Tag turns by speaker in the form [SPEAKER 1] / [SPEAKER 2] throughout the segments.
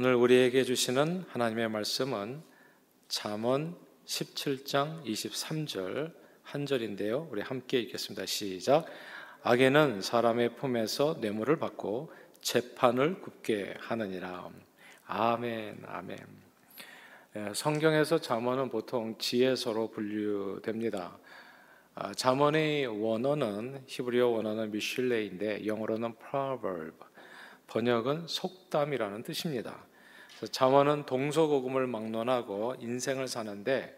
[SPEAKER 1] 오늘 우리에게 주시는 하나님의 말씀은 잠언 17장 23절 한 절인데요. 우리 함께 읽겠습니다. 시작. 악에는 사람의 품에서 뇌물을 받고 재판을 굽게 하느니라. 아멘. 아멘. 예, 성경에서 잠언은 보통 지혜서로 분류됩니다. 아, 잠언의 원어는 히브리어 원어는 미슐레인데 영어로는 proverb, 번역은 속담이라는 뜻입니다. 잠언은 동서고금을 막론하고 인생을 사는데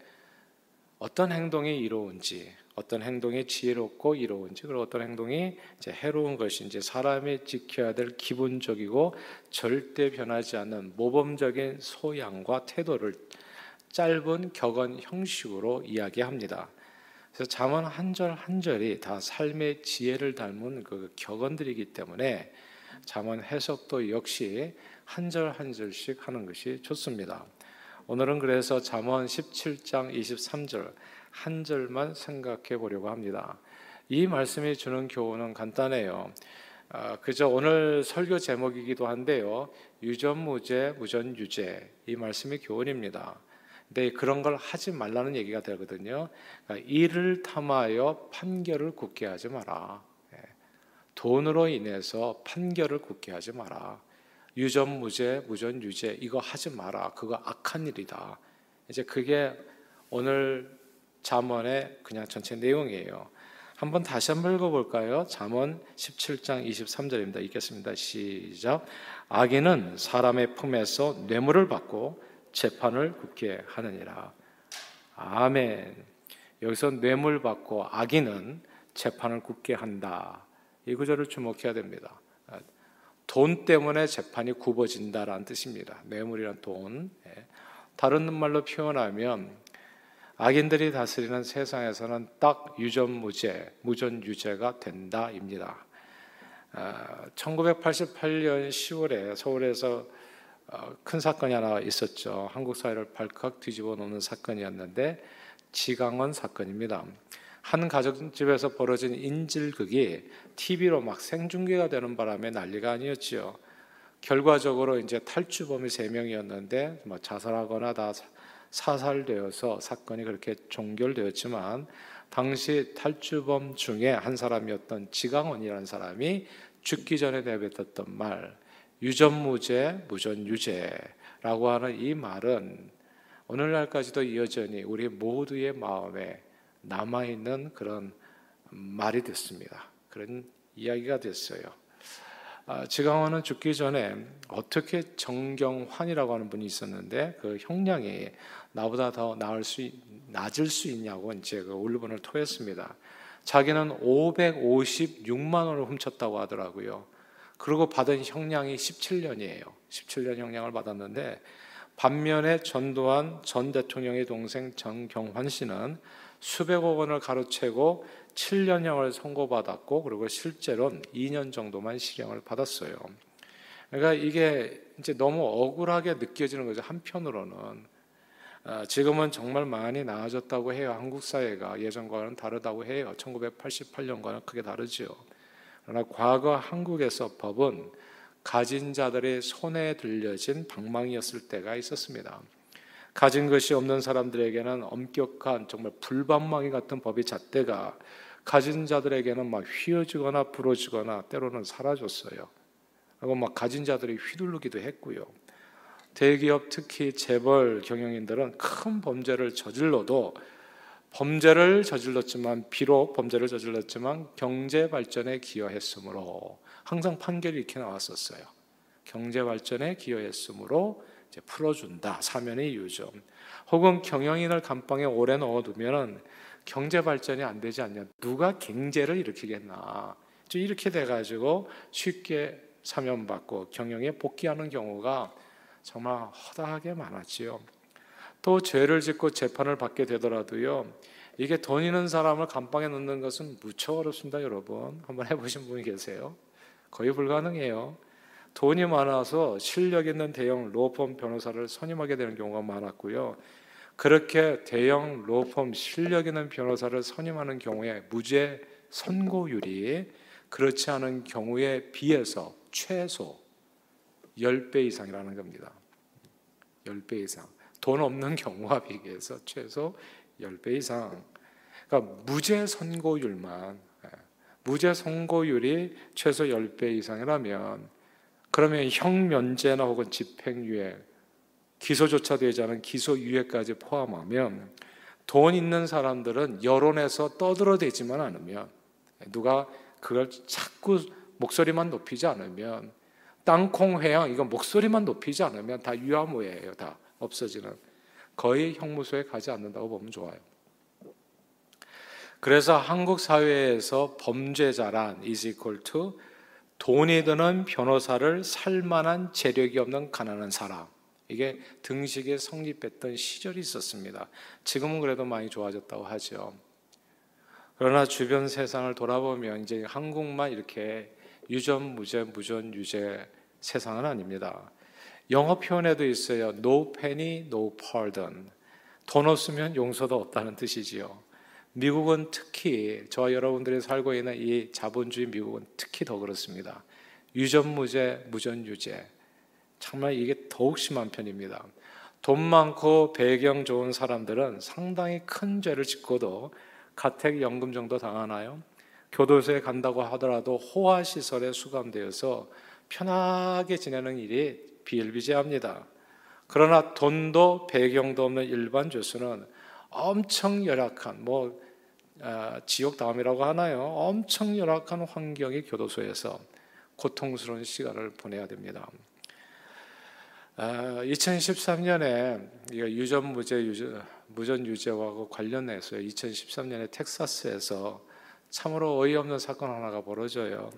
[SPEAKER 1] 어떤 행동이 이로운지, 어떤 행동이 지혜롭고 이로운지, 그리고 어떤 행동이 해로운 것인지 사람이 지켜야 될 기본적이고 절대 변하지 않는 모범적인 소양과 태도를 짧은 격언 형식으로 이야기합니다. 그래서 잠언 한 절 한 절이 다 삶의 지혜를 닮은 그 격언들이기 때문에 잠언 해석도 역시 한 절 한 절씩 하는 것이 좋습니다. 오늘은 그래서 잠언 17장 23절 한 절만 생각해 보려고 합니다. 이 말씀이 주는 교훈은 간단해요. 아, 그저 오늘 설교 제목이기도 한데요. 유전무죄, 무전유죄 이 말씀이 교훈입니다. 근데 그런 걸 하지 말라는 얘기가 되거든요. 그러니까 이를 탐하여 판결을 굳게 하지 마라. 예. 돈으로 인해서 판결을 굳게 하지 마라. 유전 무죄, 무전 유죄 이거 하지 마라. 그거 악한 일이다. 이제 그게 오늘 잠언의 그냥 전체 내용이에요. 한번 다시 한번 읽어볼까요? 잠언 17장 23절입니다. 읽겠습니다. 시작. 악인은 사람의 품에서 뇌물을 받고 재판을 굳게 하느니라. 아멘. 여기서 뇌물 받고 악인은 재판을 굳게 한다. 이 구절을 주목해야 됩니다. 돈 때문에 재판이 굽어진다라는 뜻입니다. 뇌물이란 돈. 예. 다른 말로 표현하면 악인들이 다스리는 세상에서는 딱 유전무죄, 무전유죄가 된다입니다. 1988년 10월에 서울에서 어, 큰 사건이 하나 있었죠. 한국 사회를 발칵 뒤집어 놓는 사건이었는데 지강원 사건입니다. 한 가정집에서 벌어진 인질극이 TV로 막 생중계가 되는 바람에 난리가 아니었지요. 결과적으로 이제 탈주범이 세 명이었는데 뭐 자살하거나 다 사살되어서 사건이 그렇게 종결되었지만 당시 탈주범 중에 한 사람이었던 지강원이라는 사람이 죽기 전에 내뱉었던 말 유전무죄, 무전유죄라고 하는 이 말은 오늘날까지도 여전히 우리 모두의 마음에 남아 있는 그런 말이 됐습니다. 그런 이야기가 됐어요. 아, 지강원은 죽기 전에 어떻게 정경환이라고 하는 분이 있었는데 그 형량이 나보다 더 나을 수 낮을 수 있냐고 이제 그 울분을 토했습니다. 자기는 556만 원을 훔쳤다고 하더라고요. 그리고 받은 형량이 17년이에요. 17년 형량을 받았는데 반면에 전두환 전 대통령의 동생 정경환 씨는 수백억 원을 가로채고 7년형을 선고받았고 그리고 실제로는 2년 정도만 실형을 받았어요. 그러니까 이게 이제 너무 억울하게 느껴지는 거죠. 한편으로는 아, 지금은 정말 많이 나아졌다고 해요. 한국 사회가 예전과는 다르다고 해요. 1988년과는 크게 다르죠. 그러나 과거 한국에서 법은 가진 자들의 손에 들려진 방망이였을 때가 있었습니다. 가진 것이 없는 사람들에게는 엄격한 정말 불방망이 같은 법이 잣대가 가진 자들에게는 막 휘어지거나 부러지거나 때로는 사라졌어요. 그리고 막 가진 자들이 휘둘르기도 했고요. 대기업 특히 재벌 경영인들은 큰 범죄를 저질러도 범죄를 저질렀지만 비록 범죄를 저질렀지만 경제 발전에 기여했으므로 항상 판결이 이렇게 나왔었어요. 경제 발전에 기여했으므로 풀어준다 사면의 이유죠. 혹은 경영인을 감방에 오래 넣어두면 경제 발전이 안 되지 않냐? 누가 경제를 일으키겠나? 이렇게 돼가지고 쉽게 사면받고 경영에 복귀하는 경우가 정말 허다하게 많았지요. 또 죄를 짓고 재판을 받게 되더라도요. 이게 돈 있는 사람을 감방에 넣는 것은 무척 어렵습니다, 여러분. 한번 해보신 분이 계세요? 거의 불가능해요. 돈이 많아서 실력 있는 대형 로펌 변호사를 선임하게 되는 경우가 많았고요. 그렇게 대형 로펌 실력 있는 변호사를 선임하는 경우에 무죄 선고율이 그렇지 않은 경우에 비해서 최소 10배 이상이라는 겁니다. 10배 이상. 돈 없는 경우와 비교해서 최소 10배 이상. 그러니까 무죄 선고율만 예, 무죄 선고율이 최소 10배 이상이라면 그러면 형 면제나 혹은 집행유예 기소조차 되지 않은 기소유예까지 포함하면 돈 있는 사람들은 여론에서 떠들어대지만 않으면 누가 그걸 자꾸 목소리만 높이지 않으면 땅콩 회양 이건 목소리만 높이지 않으면 다 유아무예요 다 없어지는 거의 형무소에 가지 않는다고 보면 좋아요. 그래서 한국 사회에서 범죄자란 is equal to 돈이 드는 변호사를 살 만한 재력이 없는 가난한 사람. 이게 등식에 성립했던 시절이 있었습니다. 지금은 그래도 많이 좋아졌다고 하죠. 그러나 주변 세상을 돌아보면 이제 한국만 이렇게 유전 무죄 무전 유죄 세상은 아닙니다. 영어 표현에도 있어요. No penny, no pardon. 돈 없으면 용서도 없다는 뜻이지요. 미국은 특히 저와 여러분들이 살고 있는 이 자본주의 미국은 특히 더 그렇습니다. 유전무죄, 무전유죄. 정말 이게 더욱 심한 편입니다. 돈 많고 배경 좋은 사람들은 상당히 큰 죄를 짓고도 가택연금 정도 당하나요? 교도소에 간다고 하더라도 호화시설에 수감되어서 편하게 지내는 일이 비일비재합니다. 그러나 돈도 배경도 없는 일반 죄수는 엄청 열악한 뭐 아, 지옥 다음이라고 하나요? 엄청 열악한 환경의 교도소에서 고통스러운 시간을 보내야 됩니다. 아, 2013년에 유전 무죄 유전, 무전 유죄와 관련해서 2013년에 텍사스에서 참으로 어이없는 사건 하나가 벌어져요.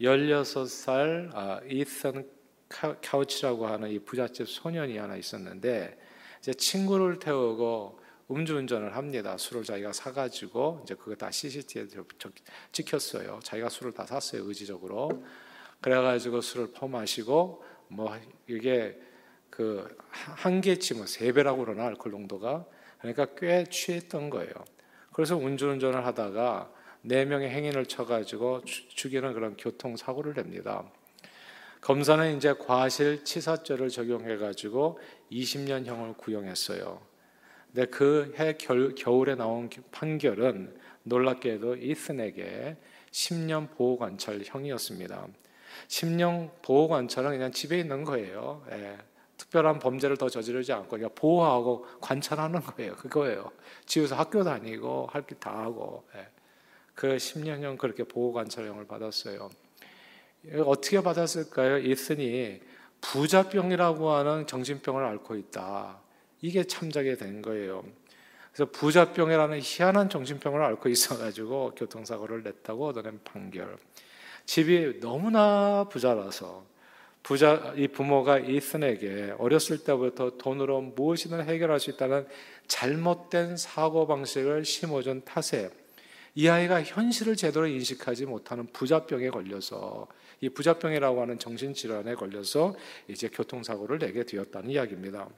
[SPEAKER 1] 16살 아, 이선 카우치라고 하는 이 부잣집 소년이 하나 있었는데 이제 친구를 태우고 음주운전을 합니다. 술을 자기가 사가지고 이제 그거 다 CCTV에 찍혔어요. 자기가 술을 다 샀어요 의지적으로. 그래가지고 술을 퍼마시고 뭐 이게 그 한계치 뭐세 배라고 그러나 알코올 농도가 그러니까 꽤 취했던 거예요. 그래서 운전운전을 하다가 네 명의 행인을 쳐가지고 죽이는 그런 교통 사고를 냅니다. 검사는 이제 과실치사죄를 적용해가지고 20년형을 구형했어요. 근데 그 해 겨울에 나온 판결은 놀랍게도 이슨에게 10년 보호 관찰형이었습니다. 10년 보호 관찰은 그냥 집에 있는 거예요. 예. 특별한 범죄를 더 저지르지 않고 그냥 보호하고 관찰하는 거예요. 그거예요. 집에서 학교 다니고 할 게 다 하고 예. 그 10년형 그렇게 보호 관찰형을 받았어요. 어떻게 받았을까요? 이슨이 부자병이라고 하는 정신병을 앓고 있다. 이게 참작이 된 거예요. 그래서 부자병이라는 희한한 정신병을 앓고 있어가지고 교통사고를 냈다고 얻어낸 판결. 집이 너무나 부자라서 부자 이 부모가 이슨에게 어렸을 때부터 돈으로 무엇이든 해결할 수 있다는 잘못된 사고 방식을 심어준 탓에 이 아이가 현실을 제대로 인식하지 못하는 부자병에 걸려서 이 부자병이라고 하는 정신질환에 걸려서 이제 교통사고를 내게 되었다는 이야기입니다.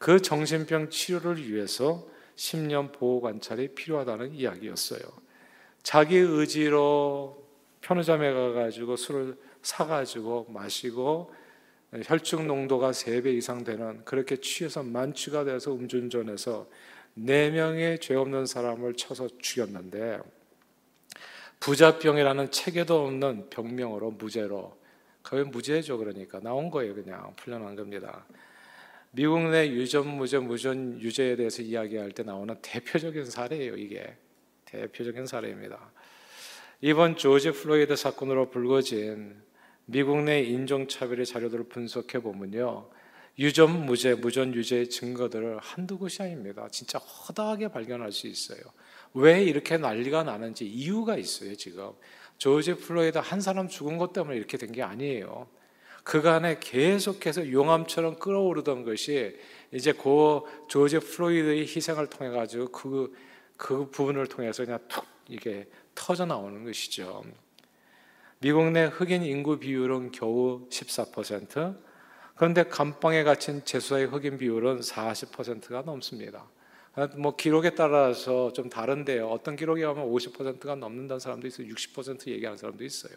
[SPEAKER 1] 그 정신병 치료를 위해서 10년 보호 관찰이 필요하다는 이야기였어요. 자기 의지로 편의점에 가가지고 술을 사가지고 마시고 혈중 농도가 3배 이상 되는 그렇게 취해서 만취가 돼서 음주운전해서 4명의 죄 없는 사람을 쳐서 죽였는데 부자병이라는 체계도 없는 병명으로 무죄로 그게 무죄죠 그러니까 나온 거예요 그냥 풀려난 겁니다. 미국 내 유전 무죄, 무전 유죄에 대해서 이야기할 때 나오는 대표적인 사례예요, 이게. 대표적인 사례입니다. 이번 조지 플로이드 사건으로 불거진 미국 내 인종차별의 자료들을 분석해 보면요. 유전 무죄, 무전 유죄의 증거들을 한두 곳이 아닙니다. 진짜 허다하게 발견할 수 있어요. 왜 이렇게 난리가 나는지 이유가 있어요, 지금. 조지 플로이드 한 사람 죽은 것 때문에 이렇게 된 게 아니에요. 그간에 계속해서 용암처럼 끓어오르던 것이 이제 그 조지 플로이드의 희생을 통해 가지고 그, 그 부분을 통해서 그냥 툭 이게 터져 나오는 것이죠. 미국 내 흑인 인구 비율은 겨우 14%. 그런데 감방에 갇힌 죄수의 흑인 비율은 40%가 넘습니다. 뭐 기록에 따라서 좀 다른데요. 어떤 기록에 하면 50%가 넘는다는 사람도 있어요. 60% 얘기하는 사람도 있어요.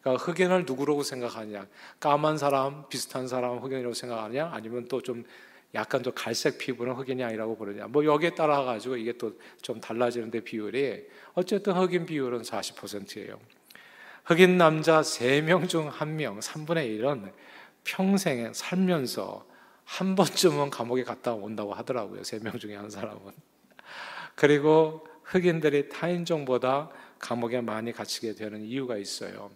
[SPEAKER 1] 예. 그러니까 흑인을 누구라고 생각하냐? 까만 사람, 비슷한 사람 흑인이라고 생각하냐? 아니면 또 좀 약간 좀 갈색 피부는 흑인이 아니라고 부르냐? 뭐 여기에 따라 가지고 이게 또 좀 달라지는데 비율이 어쨌든 흑인 비율은 40%예요. 흑인 남자 3명 중 1명, 3분의 1은 평생 살면서 한 번쯤은 감옥에 갔다 온다고 하더라고요. 3명 중에 한 사람은. 그리고 흑인들이 타인종보다 감옥에 많이 갇히게 되는 이유가 있어요.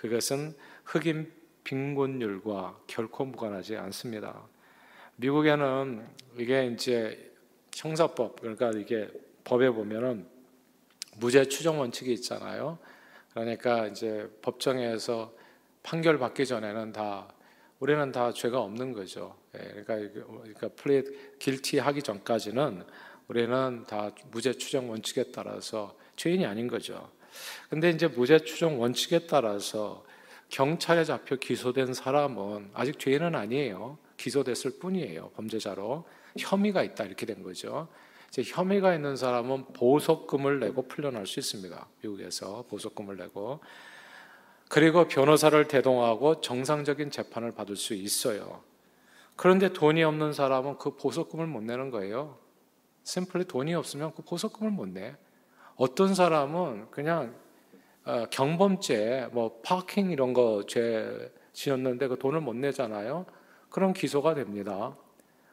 [SPEAKER 1] 그것은 흑인 빈곤율과 결코 무관하지 않습니다. 미국에는 이게 이제 형사법 그러니까 이게 법에 보면은 무죄 추정 원칙이 있잖아요. 그러니까 이제 법정에서 판결 받기 전에는 다 우리는 다 죄가 없는 거죠. 예, 그러니까 그러니까 플레이 길티 하기 전까지는 우리는 다 무죄 추정 원칙에 따라서 죄인이 아닌 거죠. 근데 이제 무죄 추정 원칙에 따라서 경찰에 잡혀 기소된 사람은 아직 죄인은 아니에요. 기소됐을 뿐이에요. 범죄자로 혐의가 있다 이렇게 된 거죠. 이제 혐의가 있는 사람은 보석금을 내고 풀려날 수 있습니다. 미국에서 보석금을 내고 그리고 변호사를 대동하고 정상적인 재판을 받을 수 있어요. 그런데 돈이 없는 사람은 그 보석금을 못 내는 거예요. 심플리 돈이 없으면 그 보석금을 못 내. 어떤 사람은 그냥 어, 경범죄, 뭐 파킹 이런 거 죄 지었는데 그 돈을 못 내잖아요. 그럼 기소가 됩니다.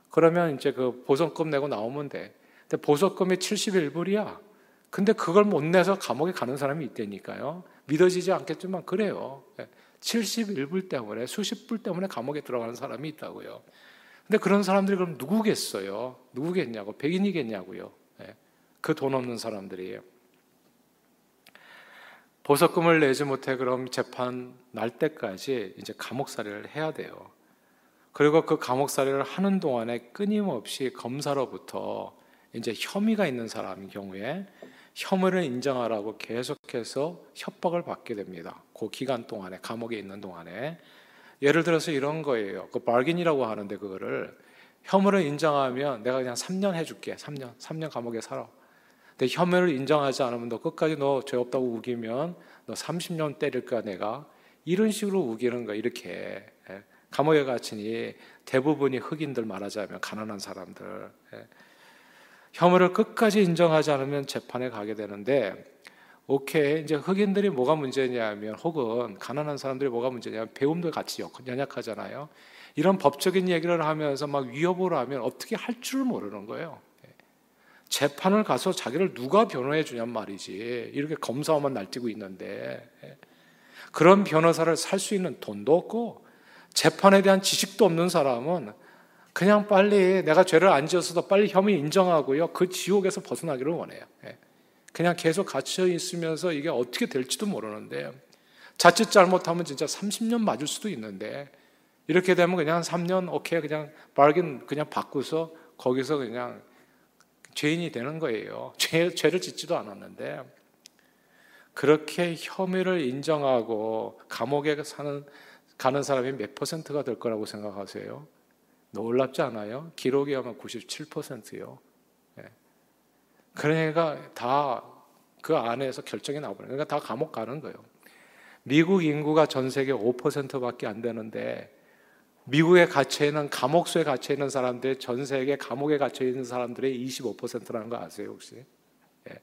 [SPEAKER 1] 그러면 이제 그 보석금 내고 나오면 돼. 근데 보석금이 71불이야. 근데 그걸 못 내서 감옥에 가는 사람이 있다니까요. 믿어지지 않겠지만 그래요. 71불 예. 때문에 수십 불 때문에 감옥에 들어가는 사람이 있다고요. 근데 그런 사람들이 그럼 누구겠어요? 누구겠냐고 백인이겠냐고요. 예. 그돈 없는 사람들이에요. 보석금을 내지 못해 그럼 재판 날 때까지 이제 감옥살이를 해야 돼요. 그리고 그 감옥살이를 하는 동안에 끊임없이 검사로부터 이제 혐의가 있는 사람인 경우에 혐의를 인정하라고 계속해서 협박을 받게 됩니다. 그 기간 동안에 감옥에 있는 동안에 예를 들어서 이런 거예요. 그 발긴이라고 하는데 그거를 혐의를 인정하면 내가 그냥 3년 해줄게. 3년, 3년 감옥에 살아. 근데 혐의를 인정하지 않으면 너 끝까지 너 죄 없다고 우기면 너 30년 때릴 거야 내가. 이런 식으로 우기는 거 이렇게 예. 감옥에 갇히니 대부분이 흑인들 말하자면 가난한 사람들. 예. 혐의를 끝까지 인정하지 않으면 재판에 가게 되는데 오케이 이제 흑인들이 뭐가 문제냐면 혹은 가난한 사람들이 뭐가 문제냐면 배움도 같이 연약하잖아요. 이런 법적인 얘기를 하면서 막 위협을 하면 어떻게 할 줄 모르는 거예요. 재판을 가서 자기를 누가 변호해 주냔 말이지. 이렇게 검사만 날뛰고 있는데 그런 변호사를 살 수 있는 돈도 없고 재판에 대한 지식도 없는 사람은 그냥 빨리 내가 죄를 안 지었어도 빨리 혐의 인정하고요. 그 지옥에서 벗어나기를 원해요. 예. 그냥 계속 갇혀 있으면서 이게 어떻게 될지도 모르는데 자칫 잘못하면 진짜 30년 맞을 수도 있는데 이렇게 되면 그냥 3년 오케이 그냥 발긴 그냥 바꾸서 거기서 그냥 죄인이 되는 거예요. 죄, 죄를 짓지도 않았는데 그렇게 혐의를 인정하고 감옥에 사는 가는 사람이 몇 퍼센트가 될 거라고 생각하세요? 놀랍지 않아요? 기록이 아마 97%요. 예. 그러니까 다 그 안에서 결정이 나버려요. 그러니까 다 감옥 가는 거예요. 미국 인구가 전 세계 5%밖에 안 되는데 미국에 갇혀 있는 감옥소에 갇혀 있는 사람들 전 세계 감옥에 갇혀 있는 사람들의 25%라는 거 아세요 혹시? 예.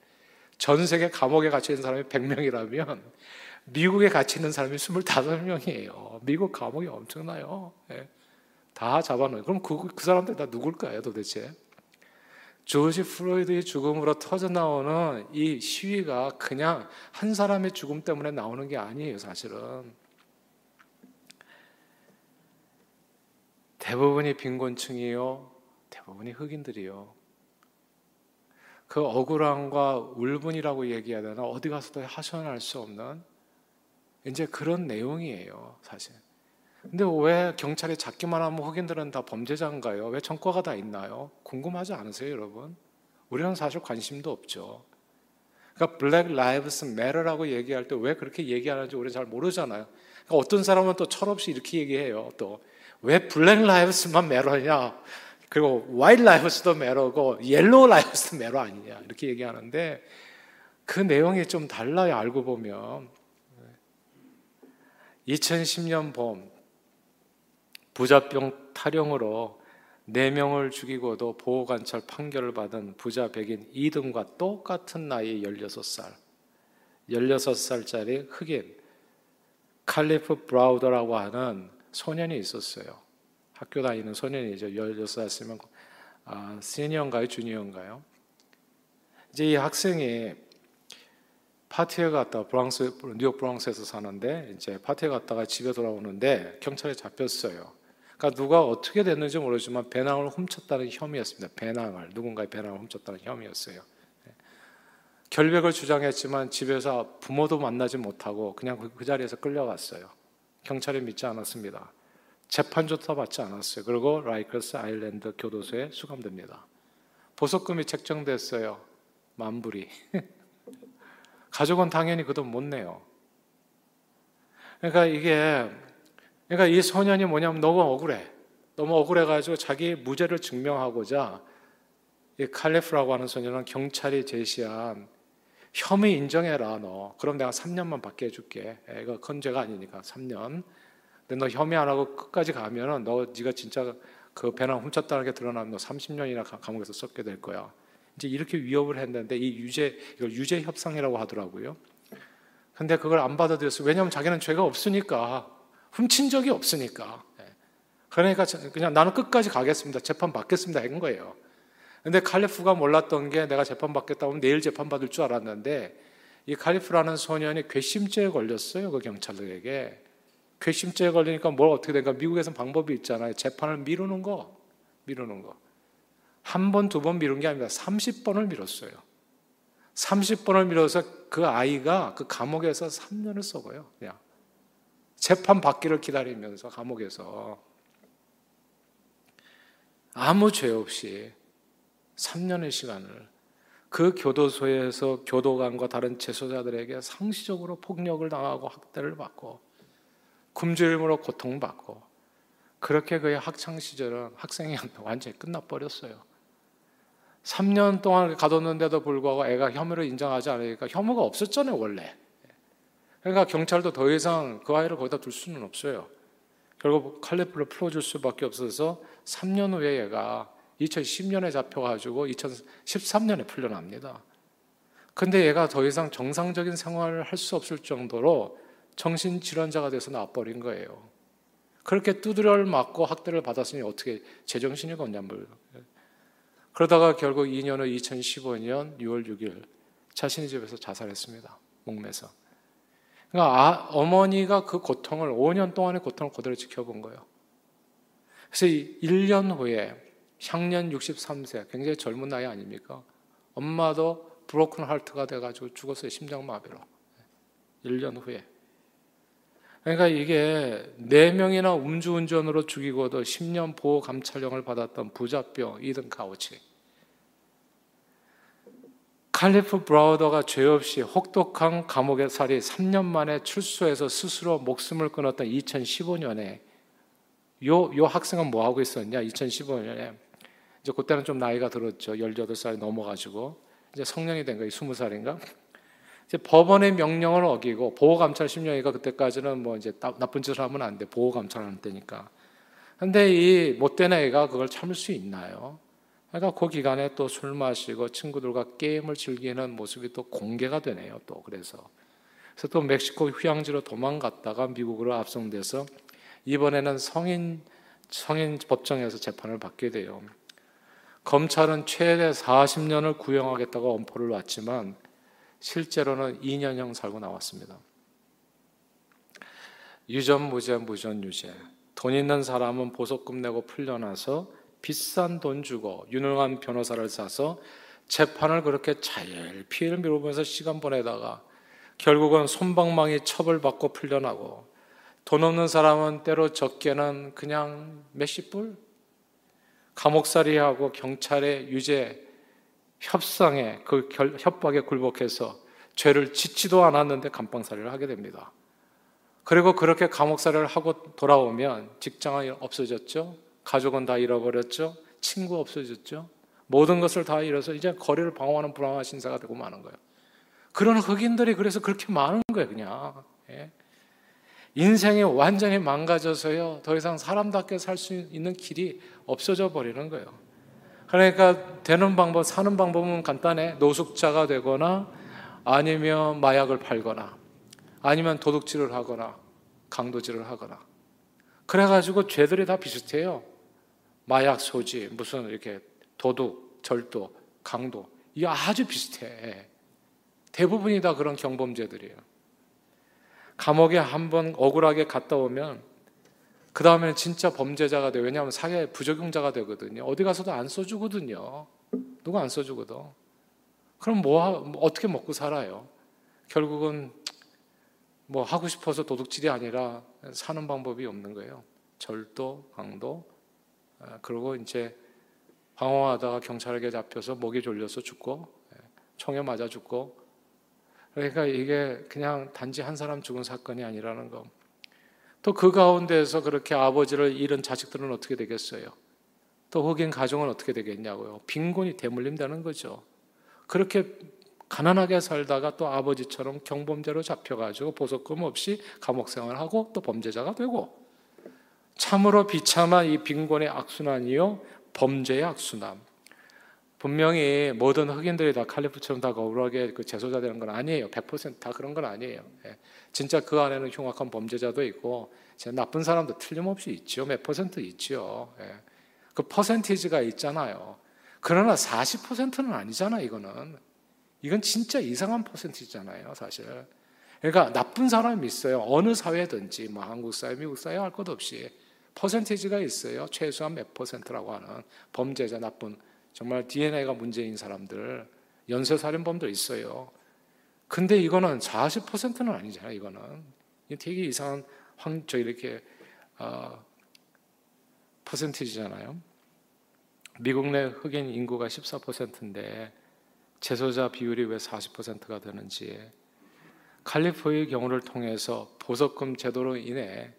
[SPEAKER 1] 전 세계 감옥에 갇혀 있는 사람이 100명이라면 미국에 갇혀 있는 사람이 25명이에요. 미국 감옥이 엄청나요. 예. 다 잡아놓아요. 그럼 그, 그 사람들 다 누굴까요, 도대체? 조지 프로이드의 죽음으로 터져 나오는 이 시위가 그냥 한 사람의 죽음 때문에 나오는 게 아니에요, 사실은. 대부분이 빈곤층이요, 대부분이 흑인들이요. 그 억울함과 울분이라고 얘기해야 되나, 어디 가서도 하소연할 수 없는 이제 그런 내용이에요, 사실. 근데 왜 경찰이 잡기만 하면 흑인들은 다 범죄자인가요? 왜 전과가 다 있나요? 궁금하지 않으세요, 여러분? 우리는 사실 관심도 없죠. 그러니까 Black Lives Matter라고 얘기할 때 왜 그렇게 얘기하는지 우리 잘 모르잖아요. 그러니까 어떤 사람은 또 철없이 이렇게 얘기해요. 또 왜 Black Lives만 Matter냐? 그리고 White Lives도 Matter고 Yellow Lives도 Matter 아니냐? 이렇게 얘기하는데 그 내용이 좀 달라요. 알고 보면 2010년 봄 부자병 탈영으로 4명을 죽이고도 보호관찰 판결을 받은 부자 백인 이등과 똑같은 나이 16살 16살짜리 흑인 칼리프 브라우더라고 하는 소년이 있었어요. 학교 다니는 소년이죠. 16살이면 아, 시니어인가요? 주니어인가요? 이제 이 학생이 파티에 갔다 브랑스 뉴욕 브랑스에서 사는데 이제 파티에 갔다가 집에 돌아오는데 경찰에 잡혔어요. 그러니까 누가 어떻게 됐는지 모르지만 배낭을 훔쳤다는 혐의였습니다. 배낭을 누군가의 배낭을 훔쳤다는 혐의였어요. 결백을 주장했지만 집에서 부모도 만나지 못하고 그냥 그, 그 자리에서 끌려갔어요. 경찰이 믿지 않았습니다. 재판조차 받지 않았어요. 그리고 라이커스 아일랜드 교도소에 수감됩니다. 보석금이 책정됐어요. 만 불이. 가족은 당연히 그 돈 못 내요. 그러니까 이게, 그러니까 이 소년이 뭐냐면 너무 억울해. 너무 억울해가지고 자기 무죄를 증명하고자 이 칼레프라고 하는 소년은 경찰이 제시한 혐의 인정해라 너. 그럼 내가 3년만 받게 해줄게. 이거 건죄가 아니니까 3년. 근데 너 혐의 안 하고 끝까지 가면은 너 네가 진짜 그 배낭 훔쳤다는 게 드러나면 너 30년이나 감옥에서 썩게 될 거야. 이제 이렇게 위협을 했는데 이 유죄 이걸 유죄 협상이라고 하더라고요. 근데 그걸 안 받아들였어요. 왜냐하면 자기는 죄가 없으니까 훔친 적이 없으니까. 예. 그러니까 그냥 나는 끝까지 가겠습니다. 재판 받겠습니다. 한 거예요. 근데 칼리프가 몰랐던 게 내가 재판 받겠다 면 내일 재판 받을 줄 알았는데 이 칼리프라는 소년이 괘씸죄에 걸렸어요. 그 경찰들에게. 괘씸죄에 걸리니까 뭘 어떻게 된가? 미국에서는 방법이 있잖아요. 재판을 미루는 거. 미루는 거. 한 번, 두 번 미룬 게 아니라 30번을 미뤘어요. 30번을 미뤄서 그 아이가 그 감옥에서 3년을 썩어요. 그냥. 재판 받기를 기다리면서 감옥에서. 아무 죄 없이 3년의 시간을 그 교도소에서 교도관과 다른 재소자들에게 상시적으로 폭력을 당하고 학대를 받고 굶주림으로 고통받고 그렇게 그의 학창 시절은 학생이 완전히 끝나버렸어요. 3년 동안 가뒀는데도 불구하고 애가 혐의를 인정하지 않으니까 혐의가 없었잖아요, 원래. 그러니까 경찰도 더 이상 그 아이를 거기다 둘 수는 없어요. 결국 칼리프를 풀어줄 수밖에 없어서 3년 후에 얘가 2010년에 잡혀가지고 2013년에 풀려납니다. 근데 얘가 더 이상 정상적인 생활을 할 수 없을 정도로 정신질환자가 돼서 나버린 거예요. 그렇게 두드려를 맞고 학대를 받았으니 어떻게 제정신이 걷냐물. 그러다가 결국 2년 후 2015년 6월 6일 자신의 집에서 자살했습니다. 목매서. 그러니까 아, 어머니가 그 고통을 5년 동안의 고통을 그대로 지켜본 거예요. 그래서 1년 후에 향년 63세, 굉장히 젊은 나이 아닙니까? 엄마도 브로큰 할트가 돼가지고 죽었어요. 심장마비로. 1년 후에. 그러니까 이게 4명이나 음주운전으로 죽이고도 10년 보호 감찰령을 받았던 부자병 이든 가우치. 칼리프 브라우더가 죄 없이 혹독한 감옥에 살이 3년 만에 출소해서 스스로 목숨을 끊었던 2015년에 요, 요 학생은 뭐 하고 있었냐? 2015년에 이제 그때는 좀 나이가 들었죠. 18살이 넘어가지고 이제 성년이 된 거예요. 20살인가? 이제 법원의 명령을 어기고 보호감찰 10년이니까 그때까지는 뭐 이제 나쁜 짓을 하면 안 돼. 보호감찰하는 때니까. 근데 이 못된 애가 그걸 참을 수 있나요? 그러니까 그 기간에 또 술 마시고 친구들과 게임을 즐기는 모습이 또 공개가 되네요. 또 그래서. 그래서 또 멕시코 휴양지로 도망갔다가 미국으로 압송돼서 이번에는 성인 성인 법정에서 재판을 받게 돼요. 검찰은 최대 40년을 구형하겠다고 엄포를 놨지만 실제로는 2년형 살고 나왔습니다. 유전 무죄 무전 유죄. 돈 있는 사람은 보석금 내고 풀려나서 비싼 돈 주고 유능한 변호사를 사서 재판을 그렇게 잘 피해를 미루면서 시간 보내다가 결국은 손방망이 처벌받고 풀려나고 돈 없는 사람은 때로 적게는 그냥 몇십 불 감옥살이하고 경찰의 유죄 협상에 그 협박에 굴복해서 죄를 짓지도 않았는데 감방살이를 하게 됩니다. 그리고 그렇게 감옥살이를 하고 돌아오면 직장은 없어졌죠. 가족은 다 잃어버렸죠. 친구 없어졌죠. 모든 것을 다 잃어서 이제 거리를 방황하는 불황한 신사가 되고 마는 거예요. 그런 흑인들이 그래서 그렇게 많은 거예요, 그냥. 예. 인생이 완전히 망가져서요. 더 이상 사람답게 살 수 있는 길이 없어져 버리는 거예요. 그러니까 되는 방법, 사는 방법은 간단해. 노숙자가 되거나 아니면 마약을 팔거나 아니면 도둑질을 하거나 강도질을 하거나 그래가지고 죄들이 다 비슷해요. 마약 소지, 무슨 이렇게 도둑, 절도, 강도 이게 아주 비슷해. 대부분이 다 그런 경범죄들이에요. 감옥에 한번 억울하게 갔다 오면 그 다음에는 진짜 범죄자가 돼요. 왜냐하면 사회 부적용자가 되거든요. 어디 가서도 안 써주거든요. 누가 안 써주거든. 그럼 뭐, 뭐 어떻게 먹고 살아요? 결국은 뭐 하고 싶어서 도둑질이 아니라 사는 방법이 없는 거예요. 절도, 강도, 아, 그리고 이제 방황하다가 경찰에게 잡혀서 목이 졸려서 죽고 예, 총에 맞아 죽고 그러니까 이게 그냥 단지 한 사람 죽은 사건이 아니라는 거. 또 그 가운데에서 그렇게 아버지를 잃은 자식들은 어떻게 되겠어요? 또 흑인 가정은 어떻게 되겠냐고요? 빈곤이 대물림되는 거죠. 그렇게 가난하게 살다가 또 아버지처럼 경범죄로 잡혀가지고 보석금 없이 감옥 생활하고 또 범죄자가 되고 참으로 비참한 이 빈곤의 악순환이요 범죄의 악순환. 분명히 모든 흑인들이 다 칼리프처럼 다 거울하게 그 재소자 되는 건 아니에요. 100%다 그런 건 아니에요. 예. 진짜 그 안에는 흉악한 범죄자도 있고 나쁜 사람도 틀림없이 있죠. 몇 퍼센트 있죠. 예. 그 퍼센티지가 있잖아요. 그러나 40%는 아니잖아 이거는. 이건 진짜 이상한 퍼센티잖아요, 사실. 그러니까 나쁜 사람이 있어요. 어느 사회든지 뭐 한국 사회, 미국 사회 할 것 없이 퍼센티지가 있어요. 최소한 몇 퍼센트라고 하는 범죄자 나쁜 정말 DNA가 문제인 사람들, 연쇄살인범도 있어요. 근데 이거는 40%는 아니잖아요, 이거는. 되게 이상한 황, 저 이렇게, 어, 퍼센티지잖아요. 미국 내 흑인 인구가 14%인데, 재소자 비율이 왜 40%가 되는지, 칼리포의 경우를 통해서 보석금 제도로 인해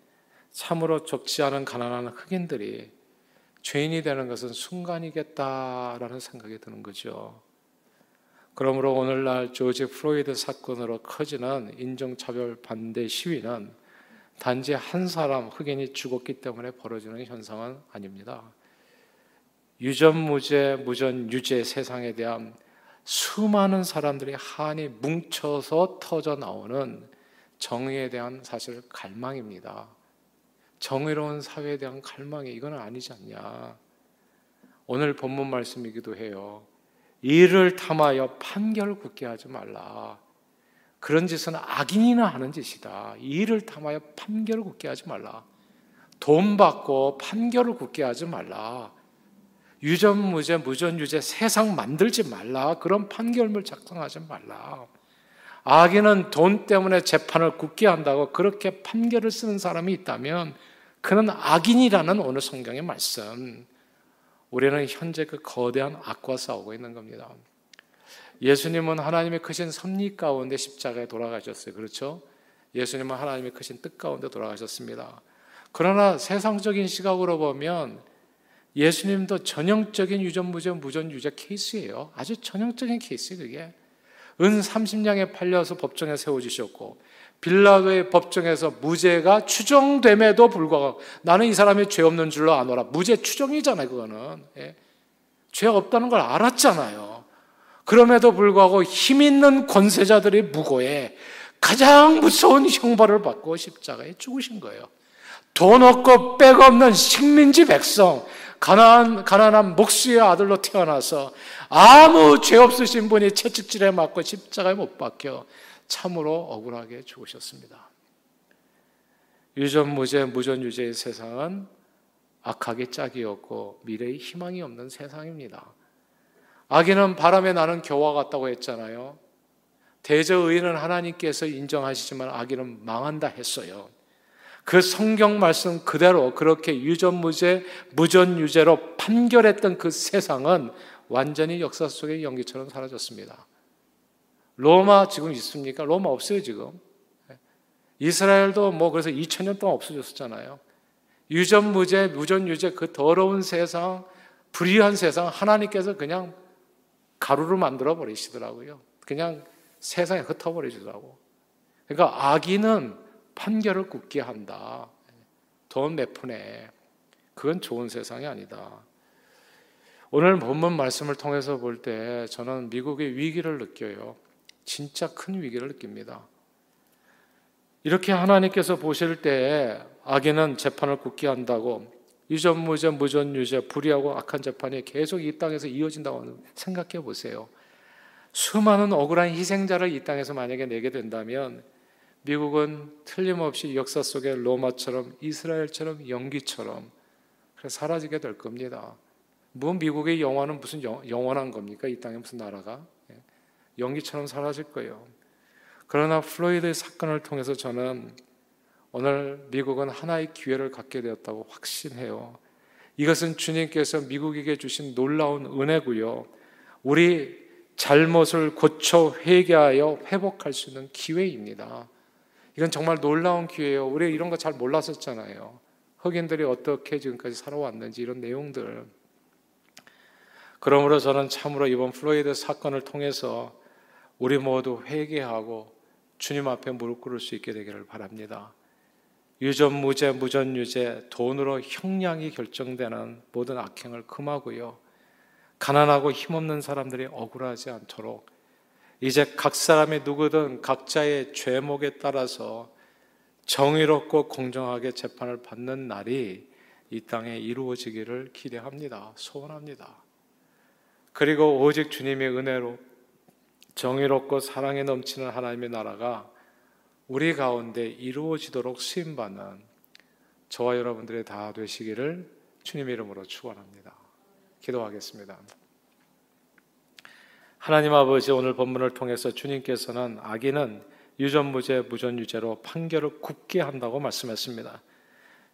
[SPEAKER 1] 참으로 적지 않은 가난한 흑인들이 죄인이 되는 것은 순간이겠다라는 생각이 드는 거죠. 그러므로 오늘날 조지 프로이드 사건으로 커지는 인종차별 반대 시위는 단지 한 사람 흑인이 죽었기 때문에 벌어지는 현상은 아닙니다. 유전무죄, 무전유죄 세상에 대한 수많은 사람들이 한이 뭉쳐서 터져 나오는 정의에 대한 사실 갈망입니다. 정의로운 사회에 대한 갈망이 이건 아니지 않냐. 오늘 본문 말씀이기도 해요. 이를 탐하여 판결을 굳게 하지 말라. 그런 짓은 악인이나 하는 짓이다. 이를 탐하여 판결을 굳게 하지 말라. 돈 받고 판결을 굳게 하지 말라. 유전무죄, 무전유죄 세상 만들지 말라. 그런 판결물 작성하지 말라. 악인은 돈 때문에 재판을 굳게 한다고 그렇게 판결을 쓰는 사람이 있다면 그는 악인이라는 오늘 성경의 말씀. 우리는 현재 그 거대한 악과 싸우고 있는 겁니다. 예수님은 하나님의 크신 섭리 가운데 십자가에 돌아가셨어요. 그렇죠? 예수님은 하나님의 크신 뜻 가운데 돌아가셨습니다. 그러나 세상적인 시각으로 보면 예수님도 전형적인 유전무죄, 무전유죄 케이스예요. 아주 전형적인 케이스 그게. 은 30냥에 팔려서 법정에 세워주셨고 빌라도의 법정에서 무죄가 추정됨에도 불구하고 나는 이 사람이 죄 없는 줄로 아노라. 무죄 추정이잖아요, 그거는. 예. 죄 없다는 걸 알았잖아요. 그럼에도 불구하고 힘 있는 권세자들이 무고해 가장 무서운 형벌을 받고 십자가에 죽으신 거예요. 돈 없고 백 없는 식민지 백성, 가난한, 가난한 목수의 아들로 태어나서 아무 죄 없으신 분이 채찍질에 맞고 십자가에 못 박혀 참으로 억울하게 죽으셨습니다. 유전무죄, 무전유죄의 세상은 악하게 짝이었고 미래의 희망이 없는 세상입니다. 악인은 바람에 나는 겨와 같다고 했잖아요. 대저 의인은 하나님께서 인정하시지만 악인은 망한다 했어요. 그 성경 말씀 그대로 그렇게 유전무죄, 무전유죄로 판결했던 그 세상은 완전히 역사 속의 연기처럼 사라졌습니다. 로마 지금 있습니까? 로마 없어요, 지금. 이스라엘도 뭐 그래서 2000년 동안 없어졌었잖아요. 유전무죄, 무전유죄 그 더러운 세상, 불의한 세상 하나님께서 그냥 가루를 만들어 버리시더라고요. 그냥 세상에 흩어버리시더라고. 그러니까 악인은 판결을 굳게 한다. 돈 몇 푼에 그건 좋은 세상이 아니다. 오늘 본문 말씀을 통해서 볼 때 저는 미국의 위기를 느껴요. 진짜 큰 위기를 느낍니다. 이렇게 하나님께서 보실 때 악인은 재판을 굳게 한다고 유전무죄, 무전유죄, 불의하고 악한 재판이 계속 이 땅에서 이어진다고 생각해 보세요. 수많은 억울한 희생자를 이 땅에서 만약에 내게 된다면 미국은 틀림없이 역사 속의 로마처럼 이스라엘처럼 연기처럼 사라지게 될 겁니다. 뭐 미국의 영화는 무슨 영원한 겁니까? 이 땅에 무슨 나라가 예. 연기처럼 사라질 거예요. 그러나 플로이드 사건을 통해서 저는 오늘 미국은 하나의 기회를 갖게 되었다고 확신해요. 이것은 주님께서 미국에게 주신 놀라운 은혜고요. 우리 잘못을 고쳐 회개하여 회복할 수 있는 기회입니다. 이건 정말 놀라운 기회예요. 우리 이런 거 잘 몰랐었잖아요. 흑인들이 어떻게 지금까지 살아왔는지 이런 내용들. 그러므로 저는 참으로 이번 플로이드 사건을 통해서 우리 모두 회개하고 주님 앞에 무릎 꿇을 수 있게 되기를 바랍니다. 유전무죄, 무전유죄, 돈으로 형량이 결정되는 모든 악행을 금하고요. 가난하고 힘없는 사람들이 억울하지 않도록 이제 각 사람이 누구든 각자의 죄목에 따라서 정의롭고 공정하게 재판을 받는 날이 이 땅에 이루어지기를 기대합니다. 소원합니다. 그리고 오직 주님의 은혜로 정의롭고 사랑에 넘치는 하나님의 나라가 우리 가운데 이루어지도록 쓰임받는 저와 여러분들의 다 되시기를 주님의 이름으로 축원합니다. 기도하겠습니다. 하나님 아버지 오늘 본문을 통해서 주님께서는 악인은 유전무죄 무전유죄로 판결을 굽게 한다고 말씀했습니다.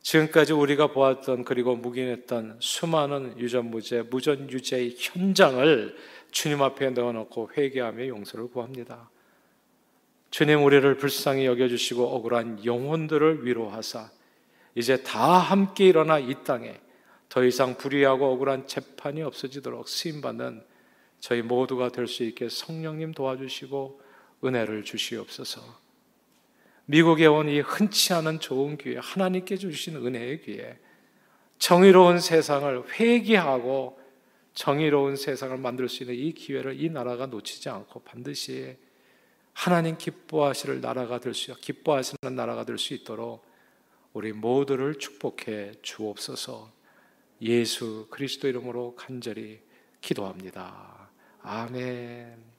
[SPEAKER 1] 지금까지 우리가 보았던 그리고 묵인했던 수많은 유전무죄, 무전유죄의 현장을 주님 앞에 넣어놓고 회개하며 용서를 구합니다. 주님 우리를 불쌍히 여겨주시고 억울한 영혼들을 위로하사 이제 다 함께 일어나 이 땅에 더 이상 불의하고 억울한 재판이 없어지도록 쓰임받는 저희 모두가 될 수 있게 성령님 도와주시고 은혜를 주시옵소서. 미국에 온 이 흔치 않은 좋은 기회, 하나님께 주신 은혜의 기회, 정의로운 세상을 회개하고 정의로운 세상을 만들 수 있는 이 기회를 이 나라가 놓치지 않고 반드시 하나님 기뻐하실 나라가 될 수, 기뻐하시는 나라가 될 수 있도록 우리 모두를 축복해 주옵소서. 예수 그리스도 이름으로 간절히 기도합니다. 아멘.